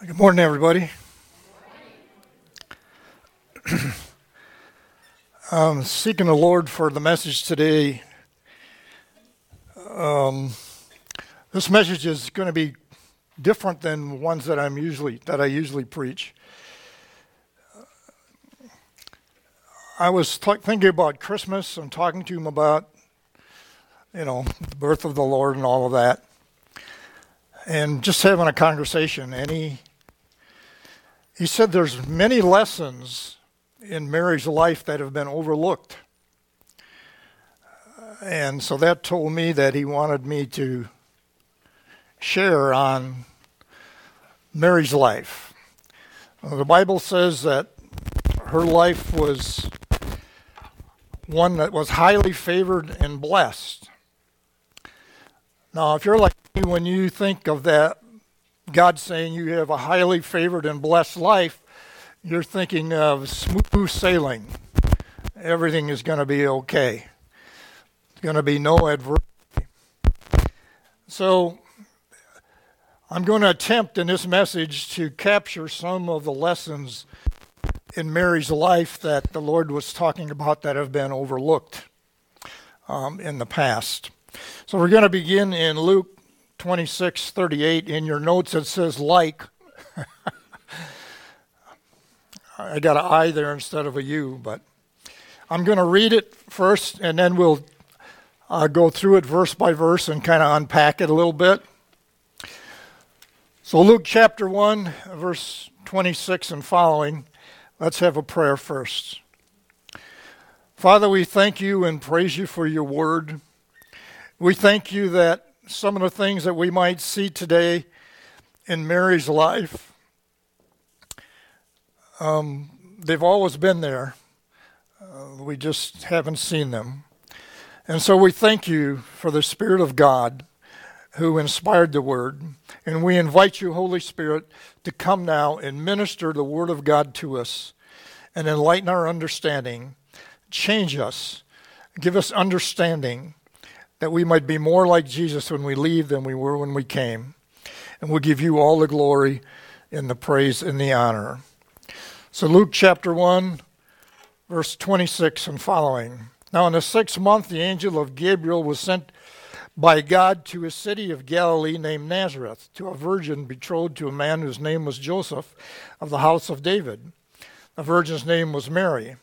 Good morning, everybody. um, seeking the Lord for the message today. Um, this message is going to be different than ones that I'm usually that I usually preach. I was t- thinking about Christmas and talking to him about, you know, the birth of the Lord and all of that, and just having a conversation. And he he said there's many lessons in Mary's life that have been overlooked. And so that told me that he wanted me to share on Mary's life. The Bible says that her life was one that was highly favored and blessed. Now, if you're like me, when you think of that God saying you have a highly favored and blessed life, you're thinking of smooth sailing. Everything is going to be okay. It's going to be no adversity. So, I'm going to attempt in this message to capture some of the lessons in Mary's life that the Lord was talking about that have been overlooked um, in the past. So, we're going to begin in Luke 26 38 in your notes it says like. I got an i there instead of a u but i'm going to read it first and then we'll uh, go through it verse by verse and kind of unpack it a little bit. So luke chapter 1 verse 26 and following let's have a prayer first. Father we thank you and praise you for your word we thank you that some of the things that we might see today in Mary's life, um, they've always been there. Uh, we just haven't seen them. And so we thank you for the Spirit of God who inspired the Word. And we invite you, Holy Spirit, to come now and minister the Word of God to us and enlighten our understanding, change us, give us understanding that we might be more like Jesus when we leave than we were when we came. And we'll give you all the glory and the praise and the honor. So, Luke chapter 1, verse 26 and following. Now, in the sixth month, the angel of Gabriel was sent by God to a city of Galilee named Nazareth, to a virgin betrothed to a man whose name was Joseph of the house of David. The virgin's name was Mary.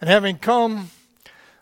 And having come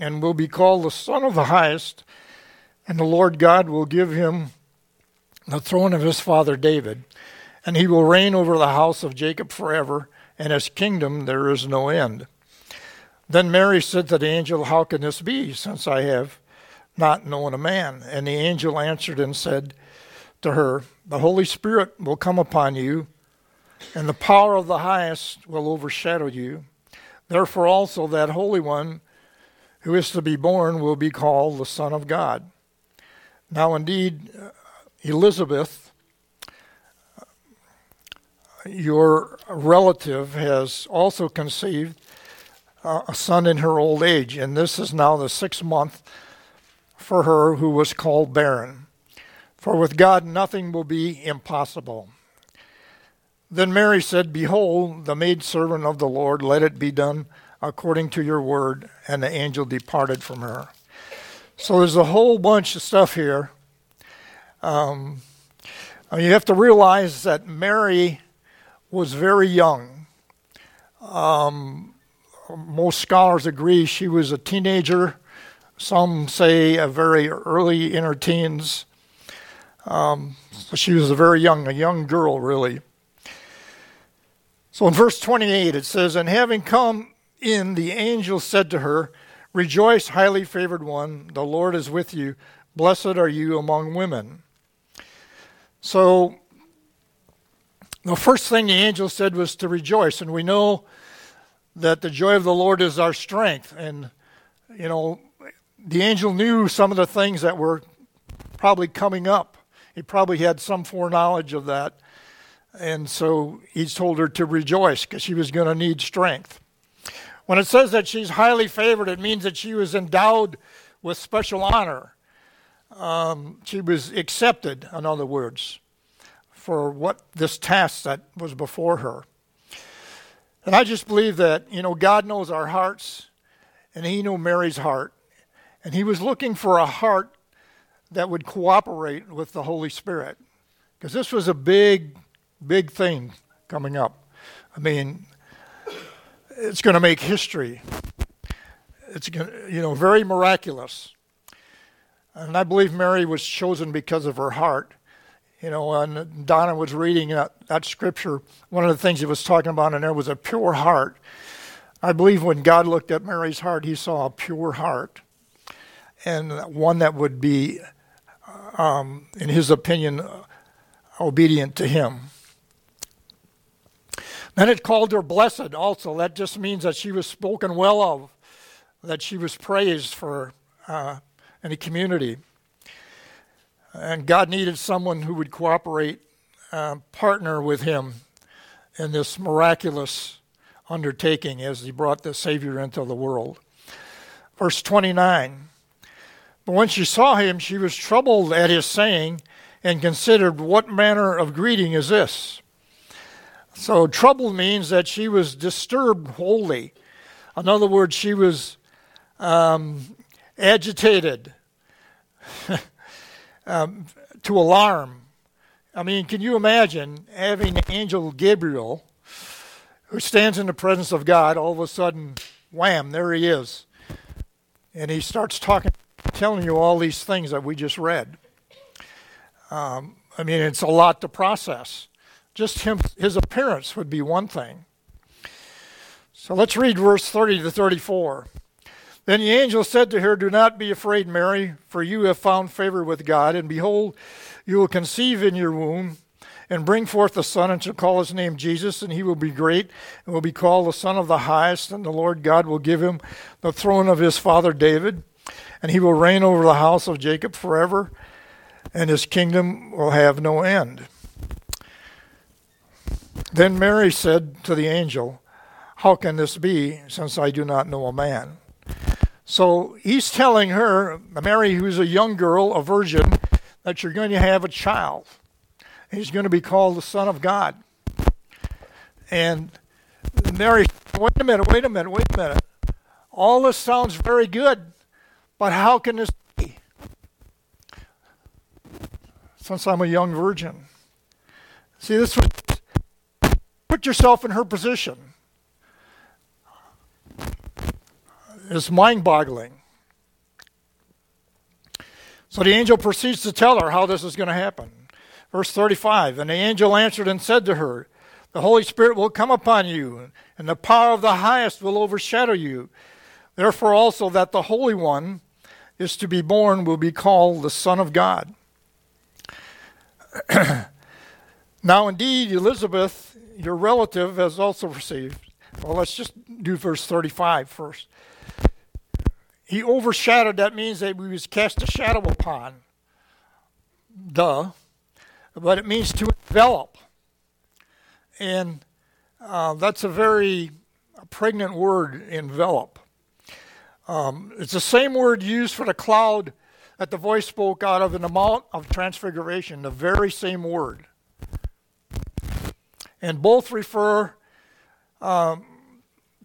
and will be called the Son of the Highest, and the Lord God will give him the throne of his father David, and he will reign over the house of Jacob forever, and his kingdom there is no end. Then Mary said to the angel, How can this be, since I have not known a man? And the angel answered and said to her, The Holy Spirit will come upon you, and the power of the highest will overshadow you. Therefore also that Holy One who is to be born will be called the Son of God. Now, indeed, uh, Elizabeth, uh, your relative, has also conceived uh, a son in her old age, and this is now the sixth month for her who was called barren. For with God nothing will be impossible. Then Mary said, Behold, the maidservant of the Lord, let it be done according to your word. And the angel departed from her. So there's a whole bunch of stuff here. Um, you have to realize that Mary was very young. Um, most scholars agree she was a teenager. Some say a very early in her teens. Um, so she was a very young, a young girl, really. So in verse 28, it says, And having come in, the angel said to her, Rejoice, highly favored one, the Lord is with you. Blessed are you among women. So, The first thing the angel said was to rejoice, and we know that the joy of the Lord is our strength. And, you know, the angel knew some of the things that were probably coming up. He probably had some foreknowledge of that. And so he told her to rejoice because she was going to need strength. When it says that she's highly favored, it means that she was endowed with special honor. Um, she was accepted, in other words, for what this task that was before her. And I just believe that, you know, God knows our hearts, and He knew Mary's heart. And He was looking for a heart that would cooperate with the Holy Spirit. Because this was a big, big thing coming up. I mean, it's going to make history. It's going to, you know, very miraculous. And I believe Mary was chosen because of her heart. You know, and Donna was reading that, that scripture. One of the things he was talking about in there was a pure heart. I believe when God looked at Mary's heart, he saw a pure heart and one that would be, um, in his opinion, obedient to him. Then it called her blessed also. That just means that she was spoken well of, that she was praised for uh, the community. And God needed someone who would cooperate, uh, partner with Him in this miraculous undertaking as He brought the Savior into the world. Verse 29 But when she saw him, she was troubled at his saying and considered, What manner of greeting is this? So, troubled means that she was disturbed wholly. In other words, she was um, agitated, um, to alarm. I mean, can you imagine having Angel Gabriel, who stands in the presence of God, all of a sudden, wham, there he is. And he starts talking, telling you all these things that we just read. Um, I mean, it's a lot to process. Just him, his appearance would be one thing. So let's read verse 30 to 34. Then the angel said to her, Do not be afraid, Mary, for you have found favor with God, and behold, you will conceive in your womb and bring forth a son, and shall call his name Jesus, and he will be great, and will be called the Son of the Highest, and the Lord God will give him the throne of his father David, and he will reign over the house of Jacob forever, and his kingdom will have no end. Then Mary said to the angel, How can this be, since I do not know a man? So he's telling her, Mary, who's a young girl, a virgin, that you're going to have a child. He's going to be called the Son of God. And Mary, wait a minute, wait a minute, wait a minute. All this sounds very good, but how can this be? Since I'm a young virgin. See, this was, put yourself in her position. is mind boggling. So the angel proceeds to tell her how this is going to happen. Verse 35 And the angel answered and said to her, The Holy Spirit will come upon you, and the power of the highest will overshadow you. Therefore, also, that the Holy One is to be born will be called the Son of God. now, indeed, Elizabeth, your relative, has also received. Well, let's just do verse 35 first. He overshadowed, that means that he was cast a shadow upon. Duh. But it means to envelop. And uh, that's a very pregnant word, envelop. Um, it's the same word used for the cloud that the voice spoke out of in the Mount of Transfiguration, the very same word. And both refer um,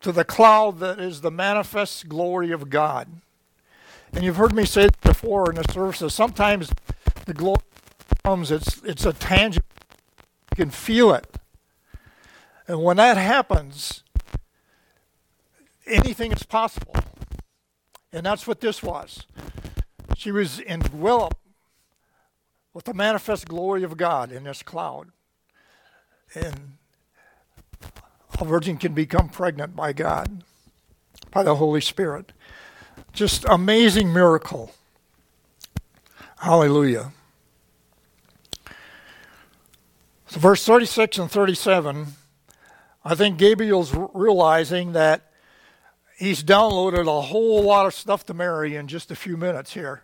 to the cloud that is the manifest glory of God. And you've heard me say it before in the services. Sometimes the glory comes, it's, it's a tangible, you can feel it. And when that happens, anything is possible. And that's what this was. She was enveloped with the manifest glory of God in this cloud. And a virgin can become pregnant by God, by the Holy Spirit. Just amazing miracle. Hallelujah. So, verse 36 and 37, I think Gabriel's realizing that he's downloaded a whole lot of stuff to Mary in just a few minutes here.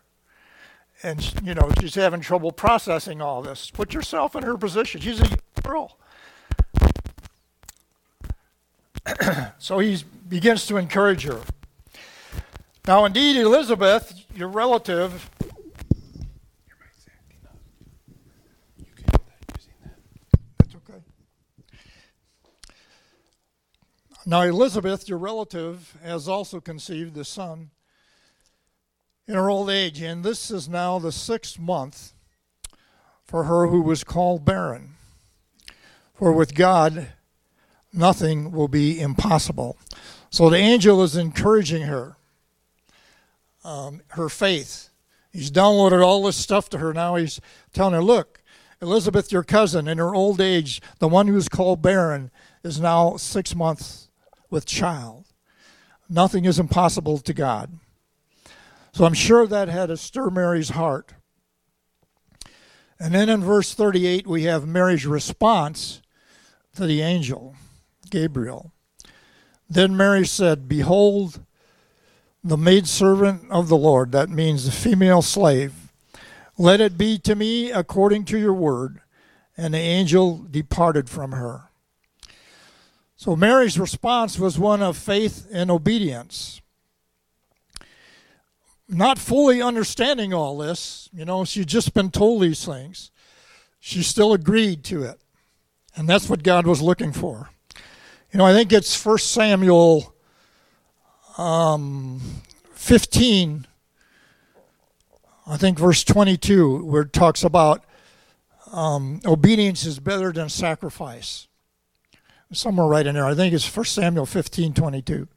And, you know, she's having trouble processing all this. Put yourself in her position. She's a girl. so he begins to encourage her. Now, indeed, Elizabeth, your relative, Now, Elizabeth, your relative, has also conceived a son in her old age, and this is now the sixth month for her who was called barren. For with God, nothing will be impossible. So the angel is encouraging her, um, her faith. He's downloaded all this stuff to her. Now he's telling her, look, Elizabeth, your cousin, in her old age, the one who's called barren, is now six months with child. Nothing is impossible to God. So I'm sure that had to stir Mary's heart. And then in verse 38, we have Mary's response to the angel, Gabriel. Then Mary said, Behold, the maidservant of the Lord, that means the female slave, let it be to me according to your word. And the angel departed from her. So Mary's response was one of faith and obedience. Not fully understanding all this, you know, she'd just been told these things. She still agreed to it. And that's what God was looking for. You know, I think it's 1 Samuel um, 15, I think verse 22, where it talks about um, obedience is better than sacrifice somewhere right in there. I think it's 1 Samuel 15 22.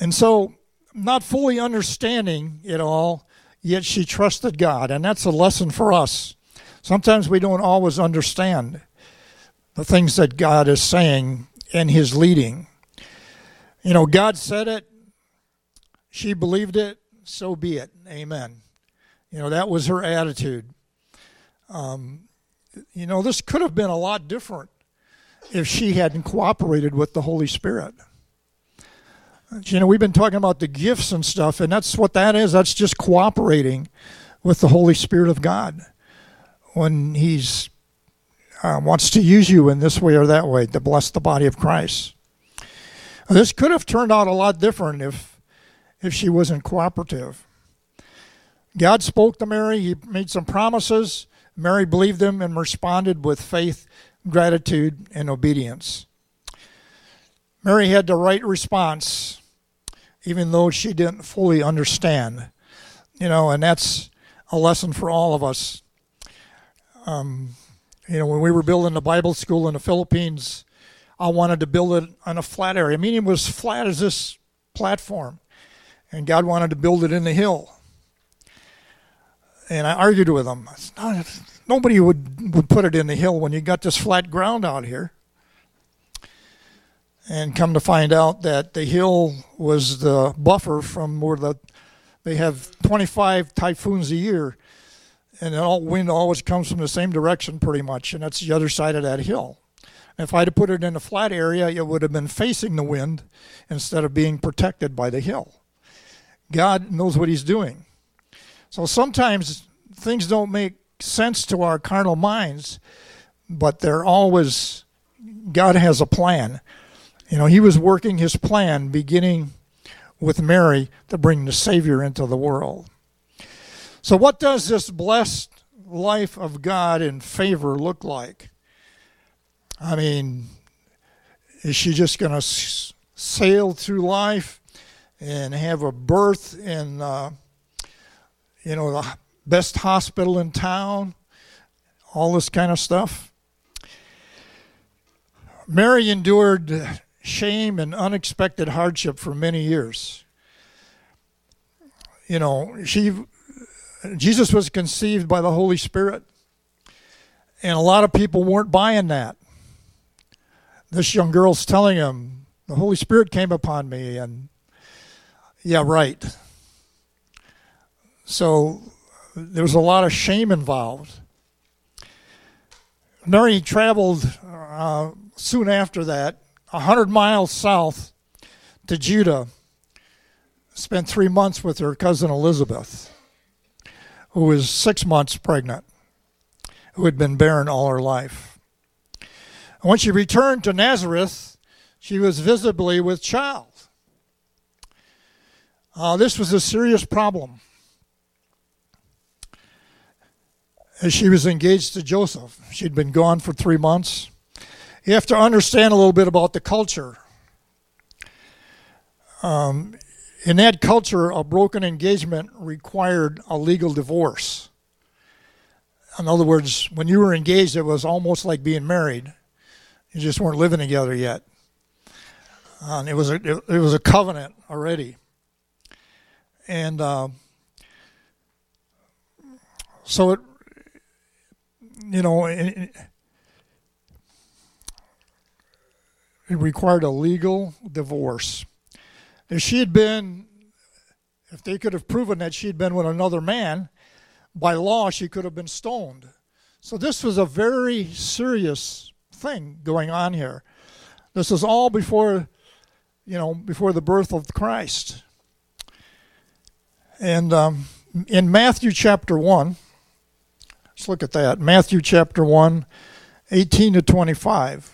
And so, not fully understanding it all, yet she trusted God. And that's a lesson for us. Sometimes we don't always understand the things that God is saying in His leading. You know, God said it, she believed it, so be it. Amen. You know, that was her attitude. Um, you know, this could have been a lot different if she hadn't cooperated with the Holy Spirit. You know, we've been talking about the gifts and stuff, and that's what that is. That's just cooperating with the Holy Spirit of God when He's uh, wants to use you in this way or that way to bless the body of Christ. This could have turned out a lot different if if she wasn't cooperative. God spoke to Mary. He made some promises. Mary believed them and responded with faith gratitude, and obedience. Mary had the right response, even though she didn't fully understand. You know, and that's a lesson for all of us. Um, you know, when we were building the Bible school in the Philippines, I wanted to build it on a flat area. I mean, it was flat as this platform, and God wanted to build it in the hill. And I argued with him. Not, nobody would, would put it in the hill when you got this flat ground out here. And come to find out that the hill was the buffer from where the they have 25 typhoons a year, and all wind always comes from the same direction pretty much, and that's the other side of that hill. If I'd have put it in a flat area, it would have been facing the wind instead of being protected by the hill. God knows what He's doing. So sometimes things don't make sense to our carnal minds, but they're always, God has a plan. You know, He was working His plan beginning with Mary to bring the Savior into the world. So, what does this blessed life of God in favor look like? I mean, is she just going to s- sail through life and have a birth in, uh, you know, the best hospital in town, all this kind of stuff. Mary endured shame and unexpected hardship for many years. You know, she Jesus was conceived by the Holy Spirit. And a lot of people weren't buying that. This young girl's telling him, the Holy Spirit came upon me and yeah, right. So there was a lot of shame involved. Mary traveled uh, soon after that, a hundred miles south to Judah. Spent three months with her cousin Elizabeth, who was six months pregnant, who had been barren all her life. when she returned to Nazareth, she was visibly with child. Uh, this was a serious problem. As she was engaged to Joseph, she'd been gone for three months. You have to understand a little bit about the culture. Um, in that culture, a broken engagement required a legal divorce. In other words, when you were engaged, it was almost like being married. You just weren't living together yet. It was a, it, it was a covenant already and uh, so it, you know, it, it required a legal divorce. If she had been, if they could have proven that she had been with another man, by law she could have been stoned. So this was a very serious thing going on here. This is all before, you know, before the birth of Christ. And um, in Matthew chapter 1, let's look at that. Matthew chapter 1, 18 to 25.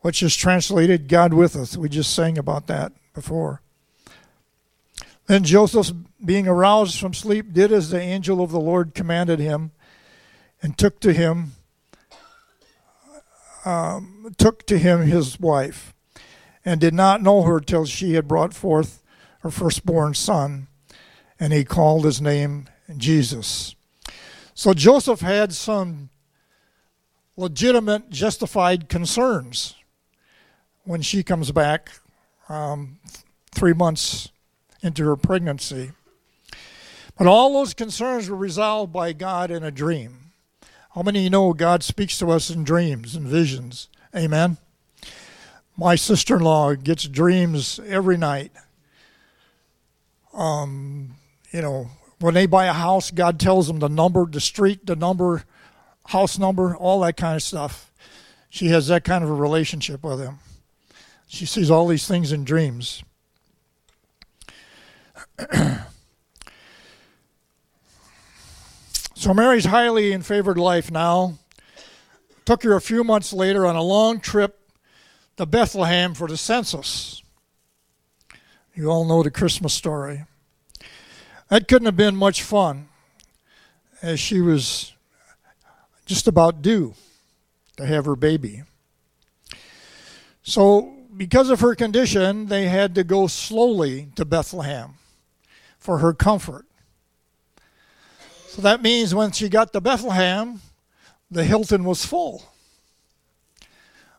which is translated God with us. We just sang about that before. Then Joseph, being aroused from sleep, did as the angel of the Lord commanded him, and took to him um, took to him his wife, and did not know her till she had brought forth her firstborn son, and he called his name Jesus. So Joseph had some legitimate, justified concerns when she comes back um, three months into her pregnancy. But all those concerns were resolved by God in a dream. How many of you know God speaks to us in dreams and visions? Amen. My sister in law gets dreams every night. Um, you know, when they buy a house, God tells them the number, the street, the number, house number, all that kind of stuff. She has that kind of a relationship with him. She sees all these things in dreams. So Mary's highly in favored life now. Took her a few months later on a long trip to Bethlehem for the census. You all know the Christmas story. That couldn't have been much fun, as she was just about due to have her baby. So, because of her condition, they had to go slowly to Bethlehem for her comfort. So that means when she got to Bethlehem, the Hilton was full.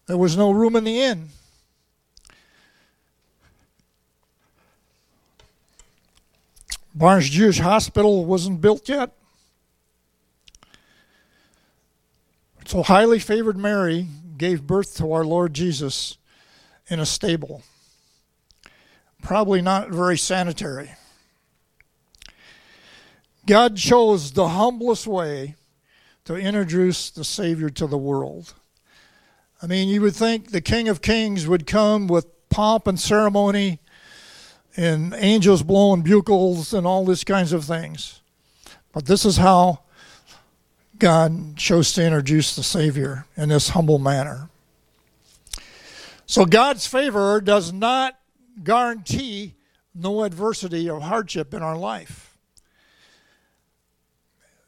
There was no room in the inn. Barnes Jewish Hospital wasn't built yet. So, highly favored Mary gave birth to our Lord Jesus in a stable. Probably not very sanitary. God chose the humblest way to introduce the Savior to the world. I mean, you would think the King of Kings would come with pomp and ceremony and angels blowing bugles and all these kinds of things. But this is how God chose to introduce the Savior in this humble manner. So God's favor does not guarantee no adversity or hardship in our life.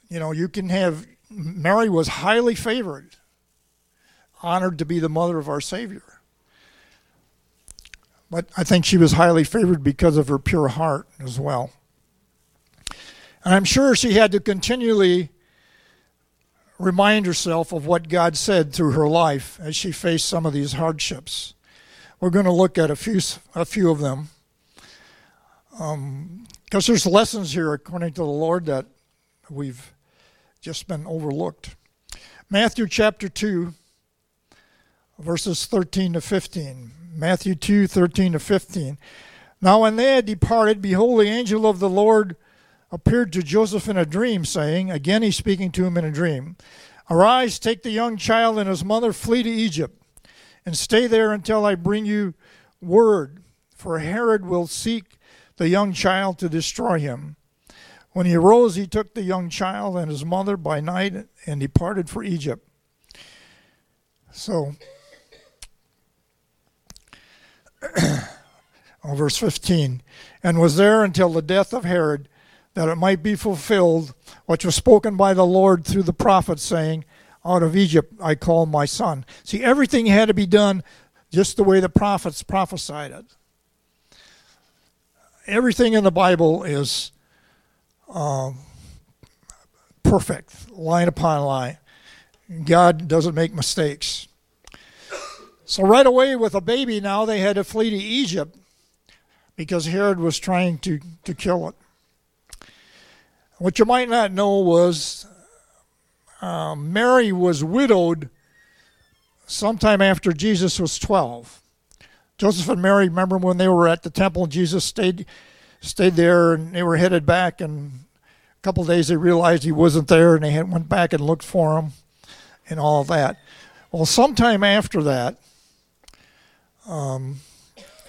You know, you can have, Mary was highly favored, honored to be the mother of our Savior. But I think she was highly favored because of her pure heart as well. And I'm sure she had to continually remind herself of what God said through her life as she faced some of these hardships. We're going to look at a few, a few of them. Because um, there's lessons here, according to the Lord, that we've just been overlooked. Matthew chapter 2, verses 13 to 15. Matthew 2, 13 to 15. Now, when they had departed, behold, the angel of the Lord appeared to Joseph in a dream, saying, Again he's speaking to him in a dream, Arise, take the young child and his mother, flee to Egypt, and stay there until I bring you word, for Herod will seek the young child to destroy him. When he arose, he took the young child and his mother by night and departed for Egypt. So, oh, verse 15, and was there until the death of Herod that it might be fulfilled which was spoken by the Lord through the prophet, saying, Out of Egypt I call my son. See, everything had to be done just the way the prophets prophesied it. Everything in the Bible is uh, perfect, line upon line. God doesn't make mistakes. So, right away, with a baby now, they had to flee to Egypt because Herod was trying to, to kill it. What you might not know was uh, Mary was widowed sometime after Jesus was 12. Joseph and Mary, remember when they were at the temple Jesus stayed stayed there and they were headed back and a couple days they realized he wasn't there and they had, went back and looked for him and all that. Well, sometime after that, um,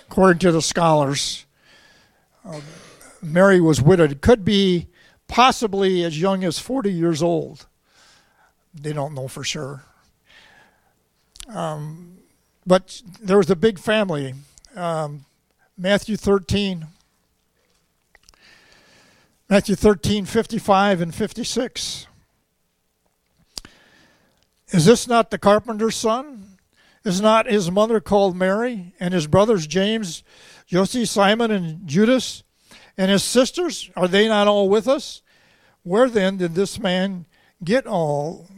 according to the scholars, uh, Mary was widowed. It could be possibly as young as 40 years old. They don't know for sure. Um, but there was a big family. Um, Matthew 13. Matthew 13, 55 and 56. Is this not the carpenter's son? Is not his mother called Mary, and his brothers James, Joseph, Simon, and Judas? And his sisters, are they not all with us? Where then did this man get all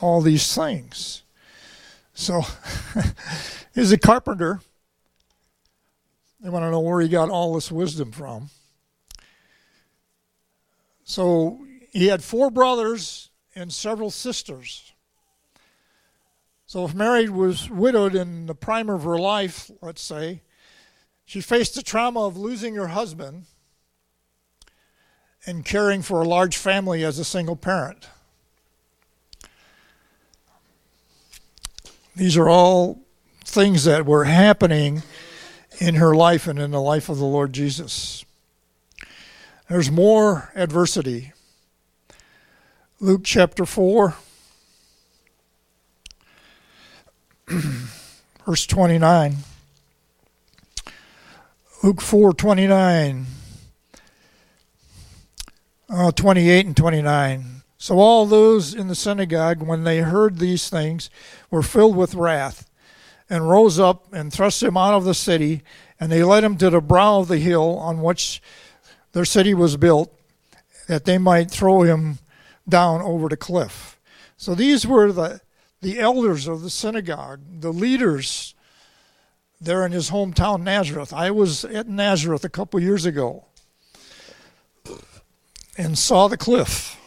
all these things? So he's a carpenter. They want to know where he got all this wisdom from. So he had four brothers and several sisters. So if Mary was widowed in the prime of her life, let's say, she faced the trauma of losing her husband and caring for a large family as a single parent. These are all things that were happening in her life and in the life of the Lord Jesus. There's more adversity. Luke chapter 4, verse 29. Luke 4 29, uh, 28 and 29. So all those in the synagogue, when they heard these things, were filled with wrath, and rose up and thrust him out of the city, and they led him to the brow of the hill on which their city was built, that they might throw him down over the cliff. So these were the, the elders of the synagogue, the leaders there in his hometown, Nazareth. I was at Nazareth a couple years ago and saw the cliff.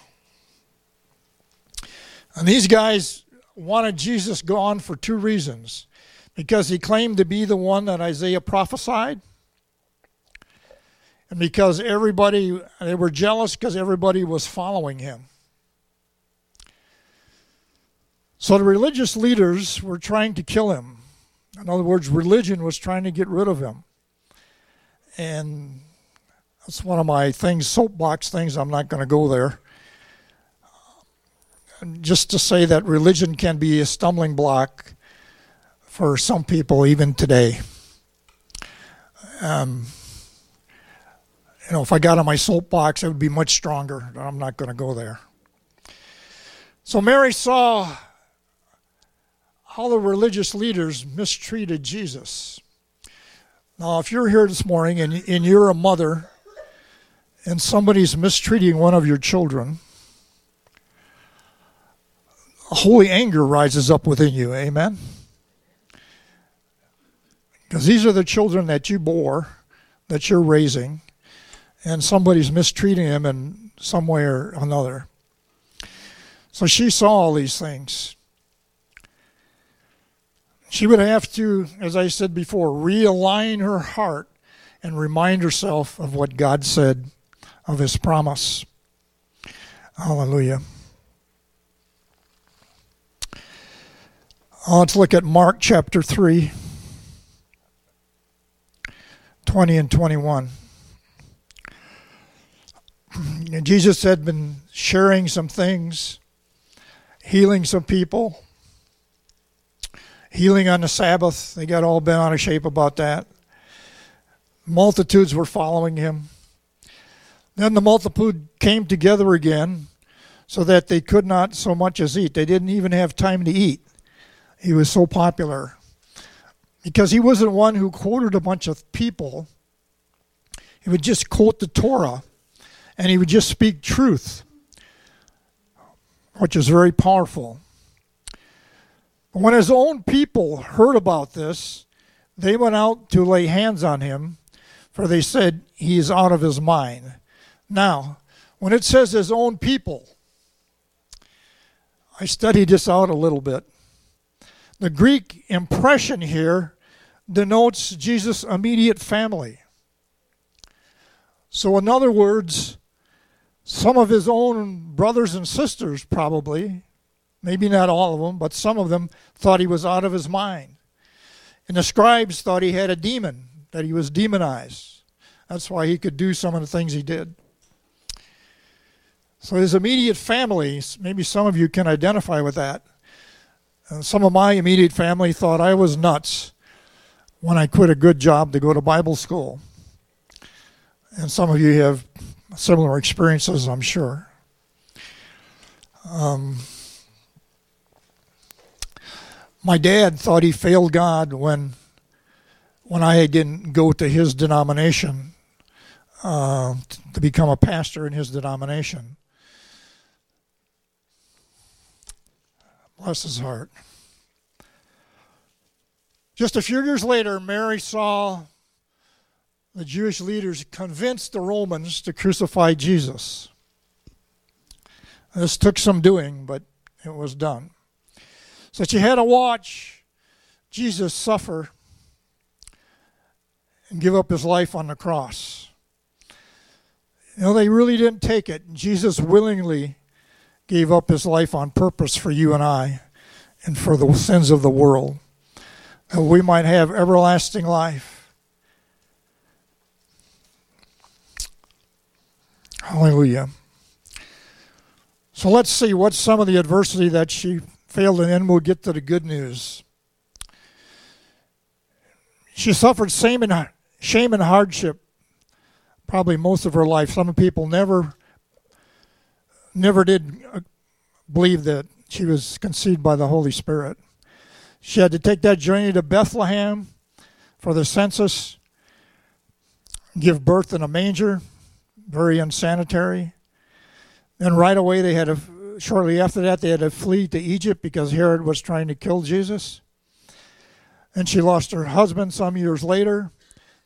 And these guys wanted Jesus gone for two reasons because he claimed to be the one that Isaiah prophesied, and because everybody, they were jealous because everybody was following him. So the religious leaders were trying to kill him. In other words, religion was trying to get rid of him. And that's one of my things, soapbox things. I'm not going to go there. Just to say that religion can be a stumbling block for some people even today. Um, you know, if I got on my soapbox, it would be much stronger. I'm not going to go there. So Mary saw how the religious leaders mistreated Jesus. Now, if you're here this morning and, and you're a mother and somebody's mistreating one of your children, a holy anger rises up within you. Amen? Because these are the children that you bore, that you're raising, and somebody's mistreating them in some way or another. So she saw all these things. She would have to, as I said before, realign her heart and remind herself of what God said of his promise. Hallelujah. Uh, let's look at Mark chapter 3, 20 and 21. Jesus had been sharing some things, healing some people healing on the Sabbath. They got all bent out of shape about that. Multitudes were following him. Then the multitude came together again so that they could not so much as eat. They didn't even have time to eat. He was so popular. Because he wasn't one who quoted a bunch of people, he would just quote the Torah and he would just speak truth, which is very powerful. When his own people heard about this, they went out to lay hands on him, for they said, He is out of his mind. Now, when it says his own people, I studied this out a little bit. The Greek impression here denotes Jesus' immediate family. So, in other words, some of his own brothers and sisters probably Maybe not all of them, but some of them thought he was out of his mind. And the scribes thought he had a demon, that he was demonized. That's why he could do some of the things he did. So his immediate family, maybe some of you can identify with that. And some of my immediate family thought I was nuts when I quit a good job to go to Bible school. And some of you have similar experiences, I'm sure. Um, my dad thought he failed God when when I didn't go to his denomination uh, to become a pastor in his denomination. Bless his heart. Just a few years later, Mary saw the Jewish leaders convince the Romans to crucify Jesus. This took some doing, but it was done. So she had to watch Jesus suffer and give up his life on the cross. You know, they really didn't take it. Jesus willingly gave up his life on purpose for you and I and for the sins of the world, that we might have everlasting life. Hallelujah. So let's see what some of the adversity that she failed, and then we'll get to the good news. She suffered shame and, shame and hardship probably most of her life. Some people never never did uh, believe that she was conceived by the Holy Spirit. She had to take that journey to Bethlehem for the census, give birth in a manger, very unsanitary. Then right away they had to shortly after that, they had to flee to Egypt because Herod was trying to kill Jesus. And she lost her husband some years later.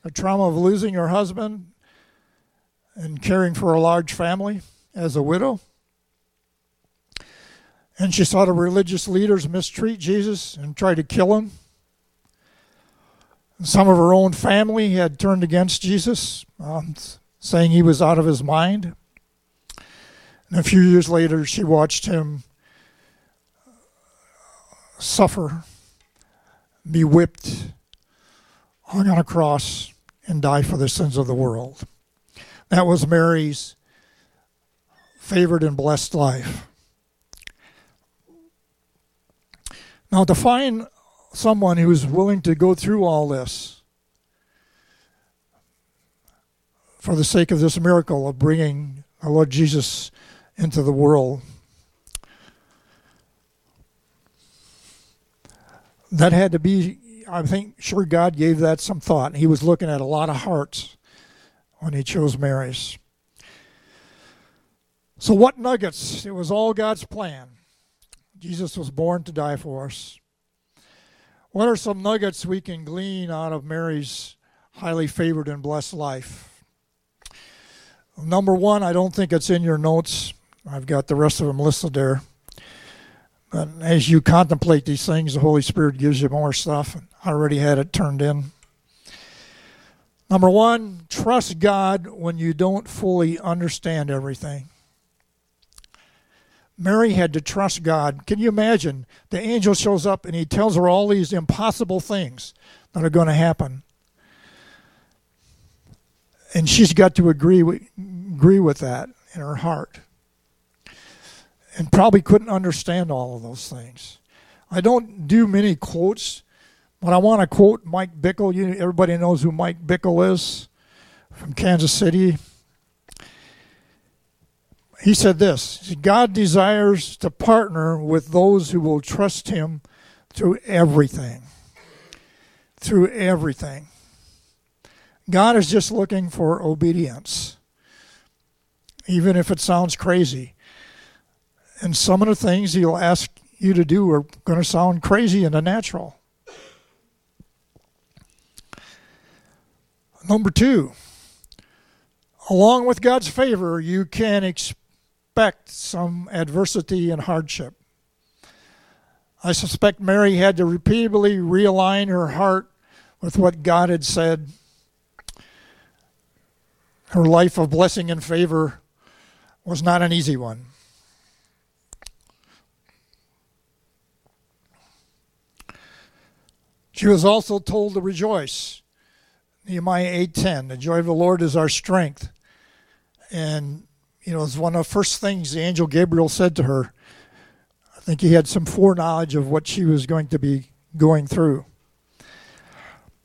The trauma of losing her husband and caring for a large family as a widow. And she saw the religious leaders mistreat Jesus and try to kill him. And some of her own family had turned against Jesus, um, saying he was out of his mind. And a few years later, she watched him suffer, be whipped, hung on a cross, and die for the sins of the world. That was Mary's favored and blessed life. Now, to find someone who's willing to go through all this for the sake of this miracle of bringing our Lord Jesus into the world, that had to be, I think, sure God gave that some thought. He was looking at a lot of hearts when he chose Mary's. So, what nuggets? It was all God's plan. Jesus was born to die for us. What are some nuggets we can glean out of Mary's highly favored and blessed life? Number one, I don't think it's in your notes. I've got the rest of them listed there. But as you contemplate these things, the Holy Spirit gives you more stuff. I already had it turned in. Number one, trust God when you don't fully understand everything. Mary had to trust God. Can you imagine? The angel shows up and he tells her all these impossible things that are going to happen. And she's got to agree with, agree with that in her heart. And probably couldn't understand all of those things. I don't do many quotes, but I want to quote Mike Bickle. You, everybody knows who Mike Bickle is from Kansas City he said this God desires to partner with those who will trust him through everything. Through everything. God is just looking for obedience, even if it sounds crazy. And some of the things he'll ask you to do are going to sound crazy and unnatural. Number two, along with God's favor, you can expect some adversity and hardship. I suspect Mary had to repeatedly realign her heart with what God had said. Her life of blessing and favor was not an easy one. She was also told to rejoice. Nehemiah 8:10, the joy of the Lord is our strength. And you know, it's one of the first things the angel Gabriel said to her. I think he had some foreknowledge of what she was going to be going through.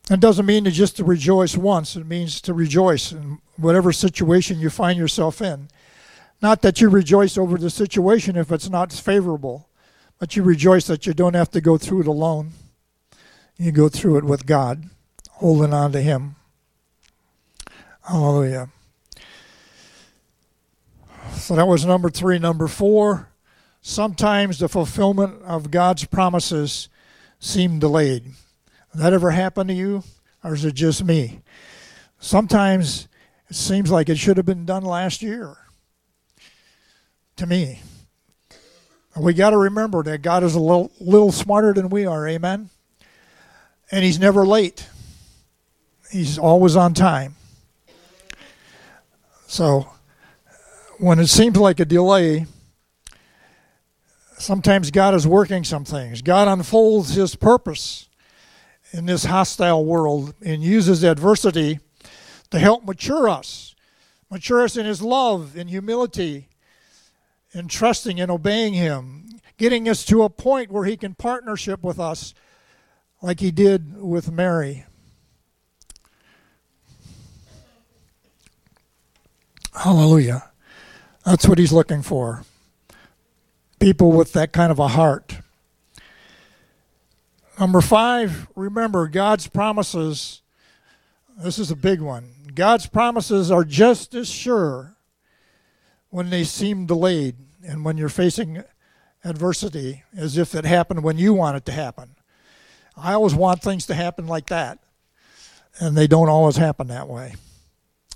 It doesn't mean to just to rejoice once. It means to rejoice in whatever situation you find yourself in. Not that you rejoice over the situation if it's not favorable, but you rejoice that you don't have to go through it alone. You go through it with God, holding on to Him. Hallelujah. So that was number three. Number four, sometimes the fulfillment of God's promises seem delayed. That ever happened to you, or is it just me? Sometimes it seems like it should have been done last year. To me, we got to remember that God is a little, little smarter than we are. Amen. And He's never late. He's always on time. So when it seems like a delay, sometimes God is working some things. God unfolds His purpose in this hostile world and uses adversity to help mature us, mature us in His love, in humility, in trusting and obeying Him, getting us to a point where He can partnership with us like He did with Mary. Hallelujah. That's what he's looking for. People with that kind of a heart. Number five, remember God's promises. This is a big one. God's promises are just as sure when they seem delayed and when you're facing adversity as if it happened when you want it to happen. I always want things to happen like that, and they don't always happen that way.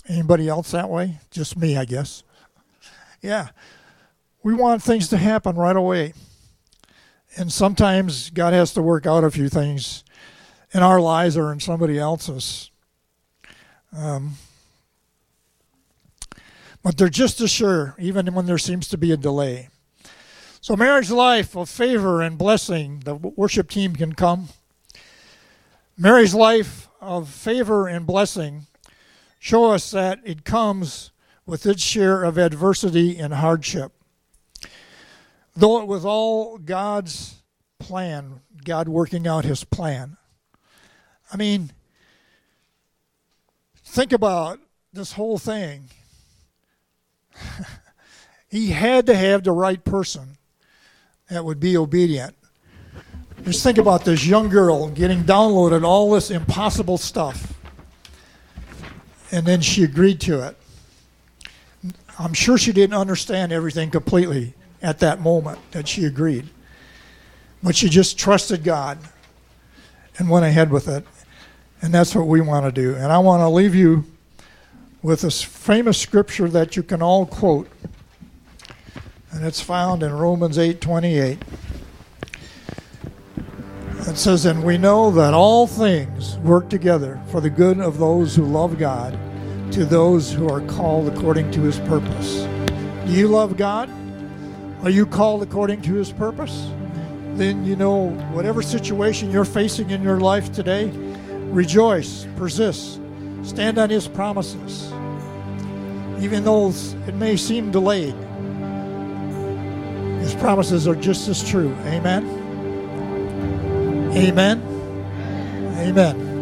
Anybody else that way? Just me, I guess. Yeah. We want things to happen right away. And sometimes God has to work out a few things in our lives or in somebody else's. Um, but they're just as sure, even when there seems to be a delay. So, Mary's life of favor and blessing, the worship team can come. Mary's life of favor and blessing show us that it comes with its share of adversity and hardship. Though it was all God's plan, God working out his plan. I mean, think about this whole thing. he had to have the right person that would be obedient. Just think about this young girl getting downloaded all this impossible stuff. And then she agreed to it. I'm sure she didn't understand everything completely at that moment that she agreed. But she just trusted God and went ahead with it. And that's what we want to do. And I want to leave you with this famous scripture that you can all quote. And it's found in Romans 8:28. It says, And we know that all things work together for the good of those who love God, to those who are called according to his purpose. Do you love God? Are you called according to his purpose? Then you know whatever situation you're facing in your life today, rejoice, persist, stand on his promises. Even though it may seem delayed, his promises are just as true. Amen. Amen. Amen.